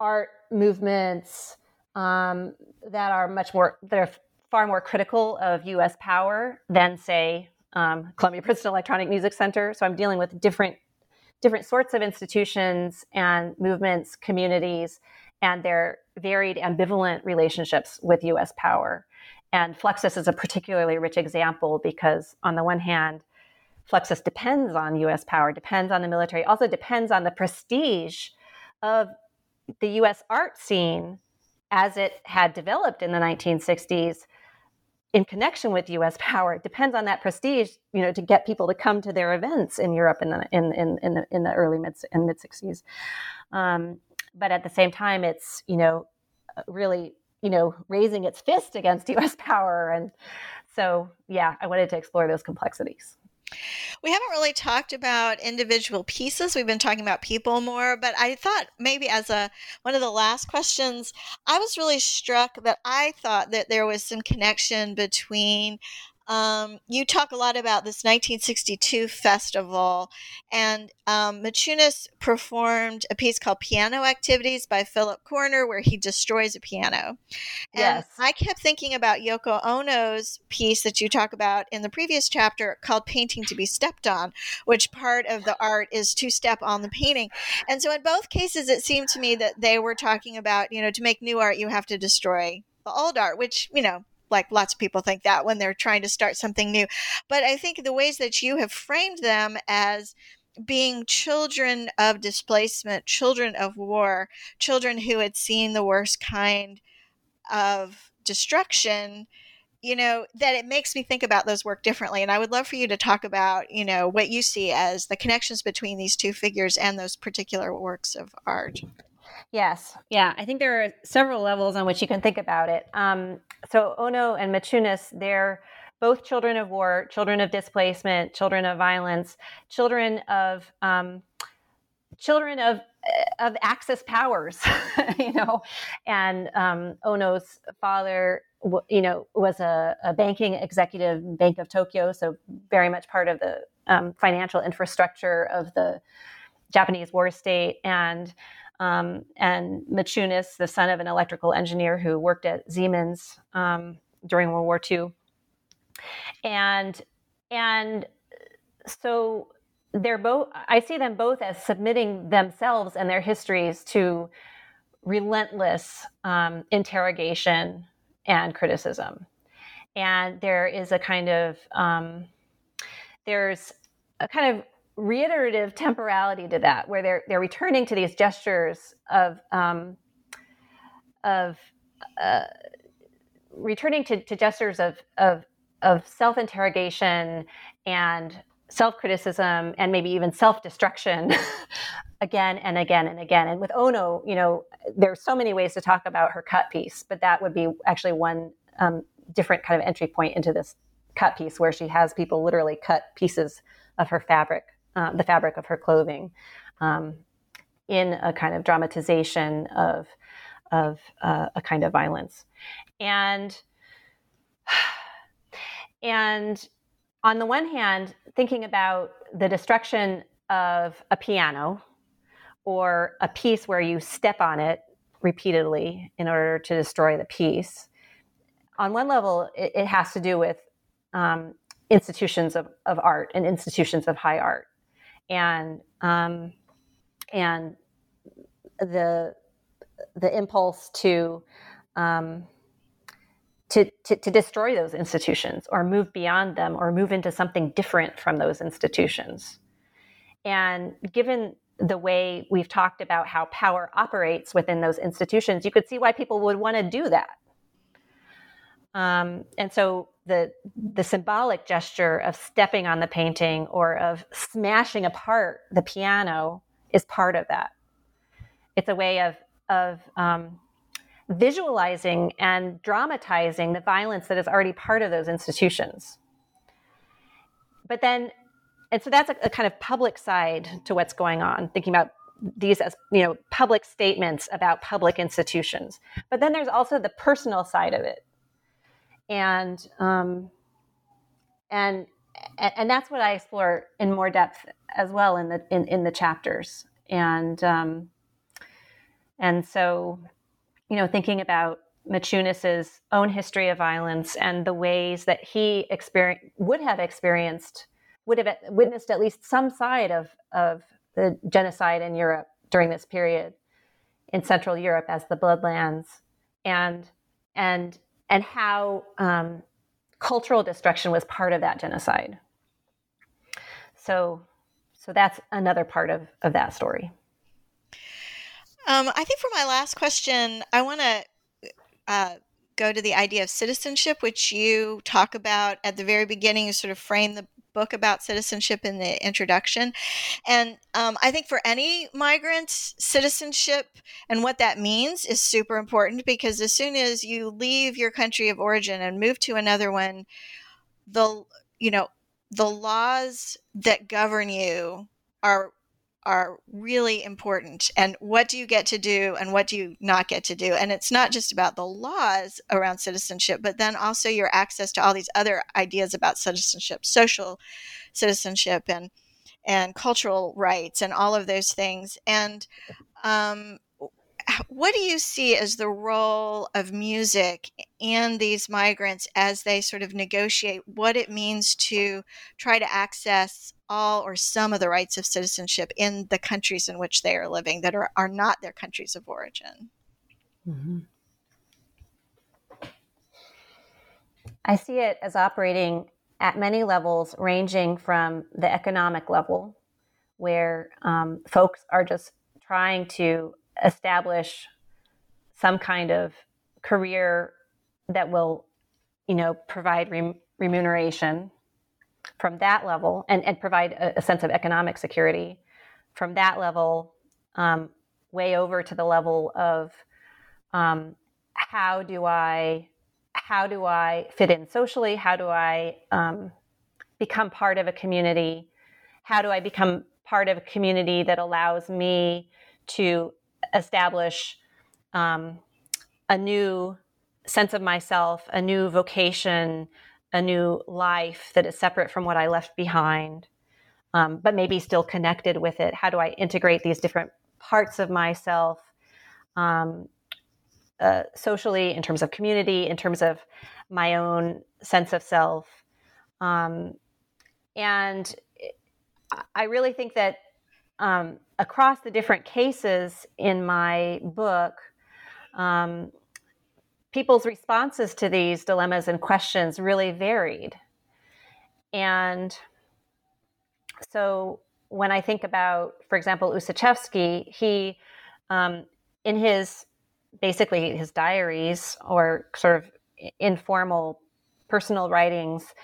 [SPEAKER 2] art movements um, that are much more that are far more critical of U.S. power than say um, Columbia Princeton Electronic Music Center. So I'm dealing with different different sorts of institutions and movements, communities, and their varied ambivalent relationships with U.S. power. And Fluxus is a particularly rich example because, on the one hand, Fluxus depends on US power, depends on the military, also depends on the prestige of the US art scene as it had developed in the 1960s in connection with US power. It depends on that prestige, you know, to get people to come to their events in Europe in the in in, in the in the early mid and mid 60s. Um, but at the same time, it's, you know, really, you know, raising its fist against US power. And so yeah, I wanted to explore those complexities.
[SPEAKER 1] We haven't really talked about individual pieces. We've been talking about people more, but I thought maybe as a one of the last questions, I was really struck that I thought that there was some connection between um, you talk a lot about this 1962 festival, and um, Maciunas performed a piece called Piano Activities by Philip Corner, where he destroys a piano. And
[SPEAKER 2] yes.
[SPEAKER 1] I kept thinking about Yoko Ono's piece that you talk about in the previous chapter called Painting to be Stepped on, which part of the art is to step on the painting. And so in both cases, it seemed to me that they were talking about, you know, to make new art, you have to destroy the old art, which, you know, like lots of people think that when they're trying to start something new. But I think the ways that you have framed them as being children of displacement, children of war, children who had seen the worst kind of destruction, you know, that it makes me think about those work differently. And I would love for you to talk about, you know, what you see as the connections between these two figures and those particular works of art.
[SPEAKER 2] Yes, yeah. I think there are several levels on which you can think about it. Um, so Ono and Maciunas, they're both children of war, children of displacement, children of violence, children of um, children of of Axis powers, you know. And um, Ono's father, you know, was a, a, banking executive, Bank of Tokyo, so very much part of the um, financial infrastructure of the Japanese war state, and um, and Maciunas, the son of an electrical engineer who worked at Siemens um, during World War II. And and so they're both I see them both as submitting themselves and their histories to relentless um, interrogation and criticism. And there is a kind of um, there's a kind of reiterative temporality to that, where they're they're returning to these gestures of um, of uh, returning to, to gestures of of of self interrogation and self criticism and maybe even self destruction again and again and again. And with Ono, you know, there's so many ways to talk about her cut piece, but that would be actually one um, different kind of entry point into this cut piece where she has people literally cut pieces of her fabric uh, the fabric of her clothing um, in a kind of dramatization of of uh, a kind of violence, and and on the one hand, thinking about the destruction of a piano or a piece where you step on it repeatedly in order to destroy the piece. On one level, it, it has to do with um, institutions of, of art and institutions of high art, and um, and the the impulse to, um, to to to destroy those institutions or move beyond them or move into something different from those institutions. And given the way we've talked about how power operates within those institutions, you could see why people would want to do that. Um, and so the the symbolic gesture of stepping on the painting or of smashing apart the piano is part of that. It's a way of of um, visualizing and dramatizing the violence that is already part of those institutions. But then and so that's a, a, kind of public side to what's going on thinking about these as you know public statements about public institutions but then there's also the personal side of it and um, and and that's what I explore in more depth as well in the in, in the chapters. And um, and so you know thinking about Maciunas's own history of violence and the ways that he experience would have experienced would have witnessed at least some side of, of the genocide in Europe during this period in Central Europe as the Bloodlands, and and and how um, cultural destruction was part of that genocide. So, so that's another part of of that story.
[SPEAKER 1] Um, I think for my last question, I want to uh, go to the idea of citizenship, which you talk about at the very beginning. You sort of frame the book about citizenship in the introduction. And um, I think for any migrant, citizenship and what that means is super important because as soon as you leave your country of origin and move to another one, the you know the laws that govern you are are really important and what do you get to do and what do you not get to do? And it's not just about the laws around citizenship but then also your access to all these other ideas about citizenship social citizenship and and cultural rights and all of those things. And um, what do you see as the role of music and these migrants as they sort of negotiate what it means to try to access all or some of the rights of citizenship in the countries in which they are living that are, are not their countries of origin? Mm-hmm.
[SPEAKER 2] I see it as operating at many levels, ranging from the economic level, where um, folks are just trying to establish some kind of career that will, you know, provide re- remuneration from that level and, and provide a, a, sense of economic security from that level um, way over to the level of um, how do I how do I fit in socially? How do I um, become part of a community? How do I become part of a community that allows me to establish um, a new sense of myself, a new vocation, a new life that is separate from what I left behind, um, but maybe still connected with it? How do I integrate these different parts of myself um, uh, socially, in terms of community, in terms of my own sense of self? Um, and I really think that um, across the different cases in my book, um, people's responses to these dilemmas and questions really varied. And so when I think about, for example, Ussachevsky, he, um, in his basically his diaries or sort of informal personal writings,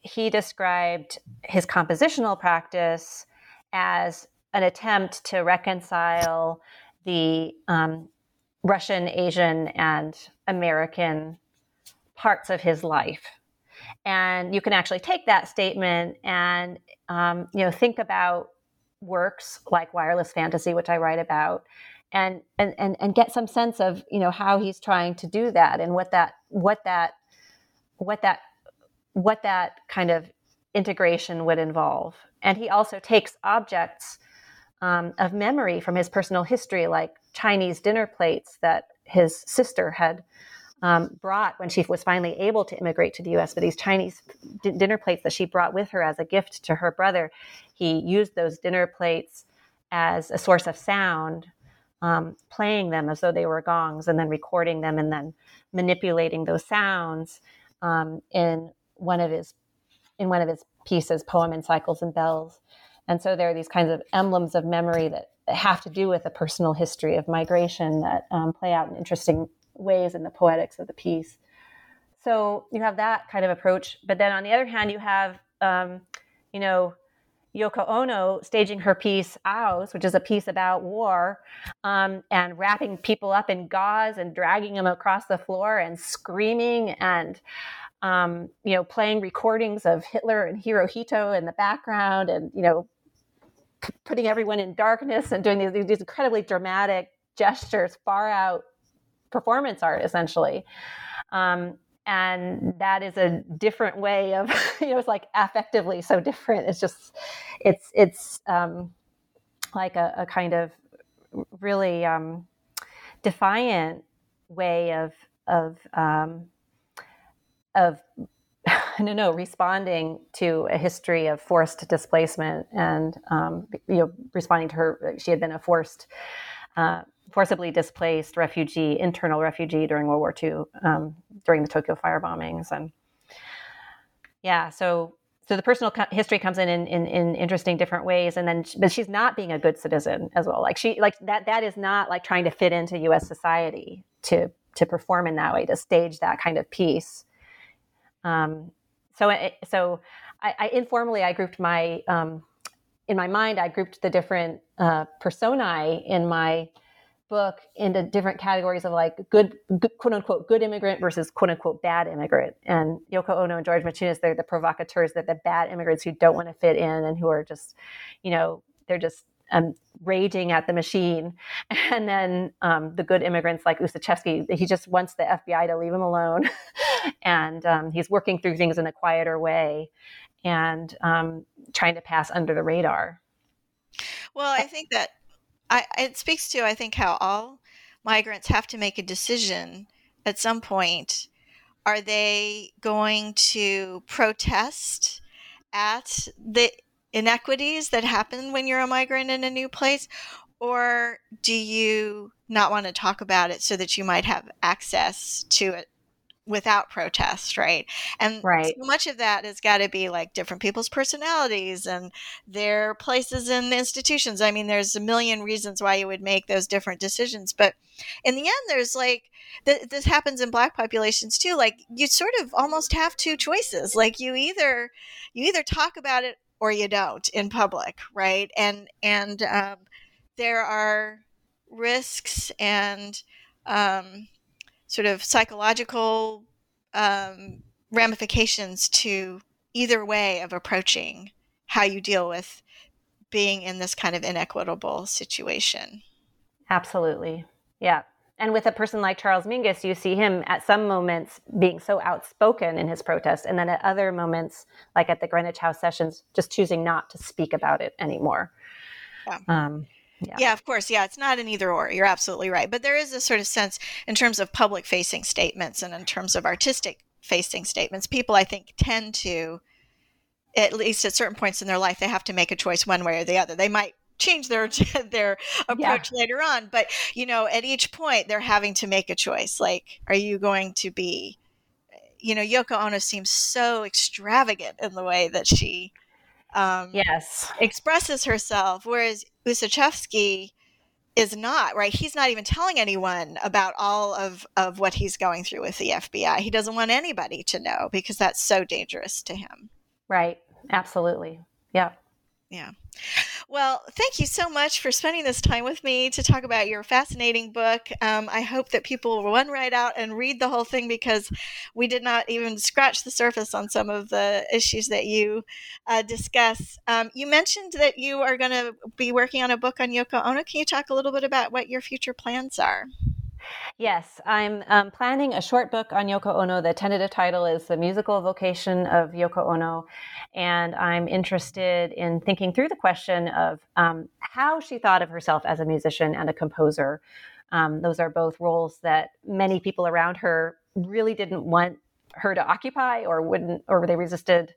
[SPEAKER 2] he described his compositional practice as an attempt to reconcile the um, Russian, Asian, and American parts of his life. And you can actually take that statement and um, you know think about works like Wireless Fantasy, which I write about, and and and and get some sense of you know how he's trying to do that and what that what that what that what that kind of integration would involve. And he also takes objects um, of memory from his personal history, like Chinese dinner plates that his sister had um, brought when she was finally able to immigrate to the US. But these Chinese d- dinner plates that she brought with her as a gift to her brother, he used those dinner plates as a source of sound, um, playing them as though they were gongs, and then recording them and then manipulating those sounds um, in one of his in one of his pieces, poem in cycles and bells. And so there are these kinds of emblems of memory that have to do with a personal history of migration that um, play out in interesting ways in the poetics of the piece. So you have that kind of approach. But then on the other hand, you have, um, you know, Yoko Ono staging her piece Aus, which is a piece about war, um, and wrapping people up in gauze and dragging them across the floor and screaming and um, you know playing recordings of Hitler and Hirohito in the background and you know putting everyone in darkness and doing these, these incredibly dramatic gestures, far out performance art essentially. Um, and that is a different way of you know it's like affectively so different it's just it's it's um, like a, a, kind of really um, defiant way of of um, of no no responding to a history of forced displacement and um, you know responding to her she had been a forced uh, forcibly displaced refugee, internal refugee during World War II, um, during the Tokyo fire bombings, and yeah, so so the personal co- history comes in in, in in, interesting different ways, and then she, but she's not being a good citizen as well. Like she like that that is not like trying to fit into U.S. society to to perform in that way to stage that kind of piece. Um, so so I, I, informally I grouped my um, in my mind I grouped the different uh, personae in my book into different categories of like good, good, quote unquote good immigrant versus quote unquote bad immigrant. And Yoko Ono and George Maciunas, they're the provocateurs, they're the bad immigrants who don't want to fit in and who are just, you know, they're just um, raging at the machine. And then um, the good immigrants like Ussachevsky, he just wants the FBI to leave him alone. and um, he's working through things in a quieter way and um, trying to pass under the radar.
[SPEAKER 1] Well, I think that I, it speaks to I think how all migrants have to make a decision at some point. Are they going to protest at the inequities that happen when you're a migrant in a new place? Or do you not want to talk about it so that you might have access to it without protest, right? And right. so much of that has got to be like different people's personalities and their places in institutions. I mean, there's a million reasons why you would make those different decisions, but in the end, there's like th- this happens in black populations too. Like you sort of almost have two choices. Like you either you either talk about it or you don't in public, right? And and um, there are risks and um, sort of psychological um, ramifications to either way of approaching how you deal with being in this kind of inequitable situation.
[SPEAKER 2] Absolutely. Yeah. And with a person like Charles Mingus, you see him at some moments being so outspoken in his protest, and then at other moments, like at the Greenwich House sessions, just choosing not to speak about it anymore.
[SPEAKER 1] Yeah. Um, yeah. yeah, of course. Yeah, it's not an either or. You're absolutely right. But there is a sort of sense in terms of public facing statements and in terms of artistic facing statements, people I think tend to, at least at certain points in their life, they have to make a choice one way or the other. They might change their their approach yeah. later on, but you know, at each point they're having to make a choice. Like, are you going to be, you know, Yoko Ono seems so extravagant in the way that she
[SPEAKER 2] um, yes.
[SPEAKER 1] expresses herself, whereas Ussachevsky is not right? He's not even telling anyone about all of of what he's going through with the FBI he doesn't want anybody to know because that's so dangerous to him.
[SPEAKER 2] Right. Absolutely. Yeah.
[SPEAKER 1] Yeah Well, thank you so much for spending this time with me to talk about your fascinating book. Um, I hope that people will run right out and read the whole thing because we did not even scratch the surface on some of the issues that you uh, discuss. Um, you mentioned that you are going to be working on a book on Yoko Ono. Can you talk a little bit about what your future plans are?
[SPEAKER 2] Yes, I'm um, planning a short book on Yoko Ono. The tentative title is The Musical Vocation of Yoko Ono. And I'm interested in thinking through the question of um, how she thought of herself as a musician and a composer. Um, those are both roles that many people around her really didn't want her to occupy or wouldn't, or they resisted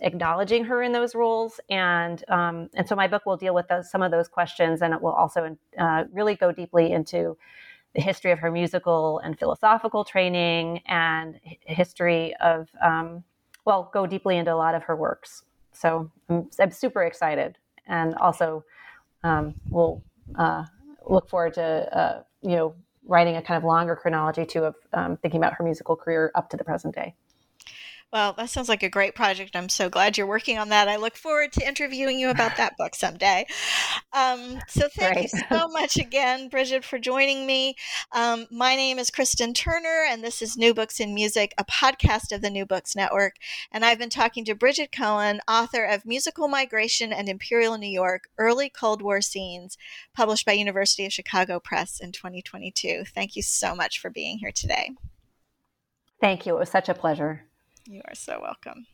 [SPEAKER 2] acknowledging her in those roles. And, um, and so my book will deal with those, some of those questions and it will also uh, really go deeply into the history of her musical and philosophical training and history of, um, well, go deeply into a lot of her works. So I'm, I'm super excited and also um, we'll uh, look forward to, uh, you know, writing a kind of longer chronology too of um, thinking about her musical career up to the present day.
[SPEAKER 1] Well, that sounds like a great project. I'm so glad you're working on that. I look forward to interviewing you about that book someday. Um, so, thank great. you so much again, Brigid, for joining me. Um, my name is Kristen Turner, and this is New Books in Music, a podcast of the New Books Network. And I've been talking to Brigid Cohen, author of Musical Migration and Imperial New York Early Cold War Scenes, published by University of Chicago Press in 2022. Thank you so much for being here today.
[SPEAKER 2] Thank you. It was such a pleasure.
[SPEAKER 1] You are so welcome.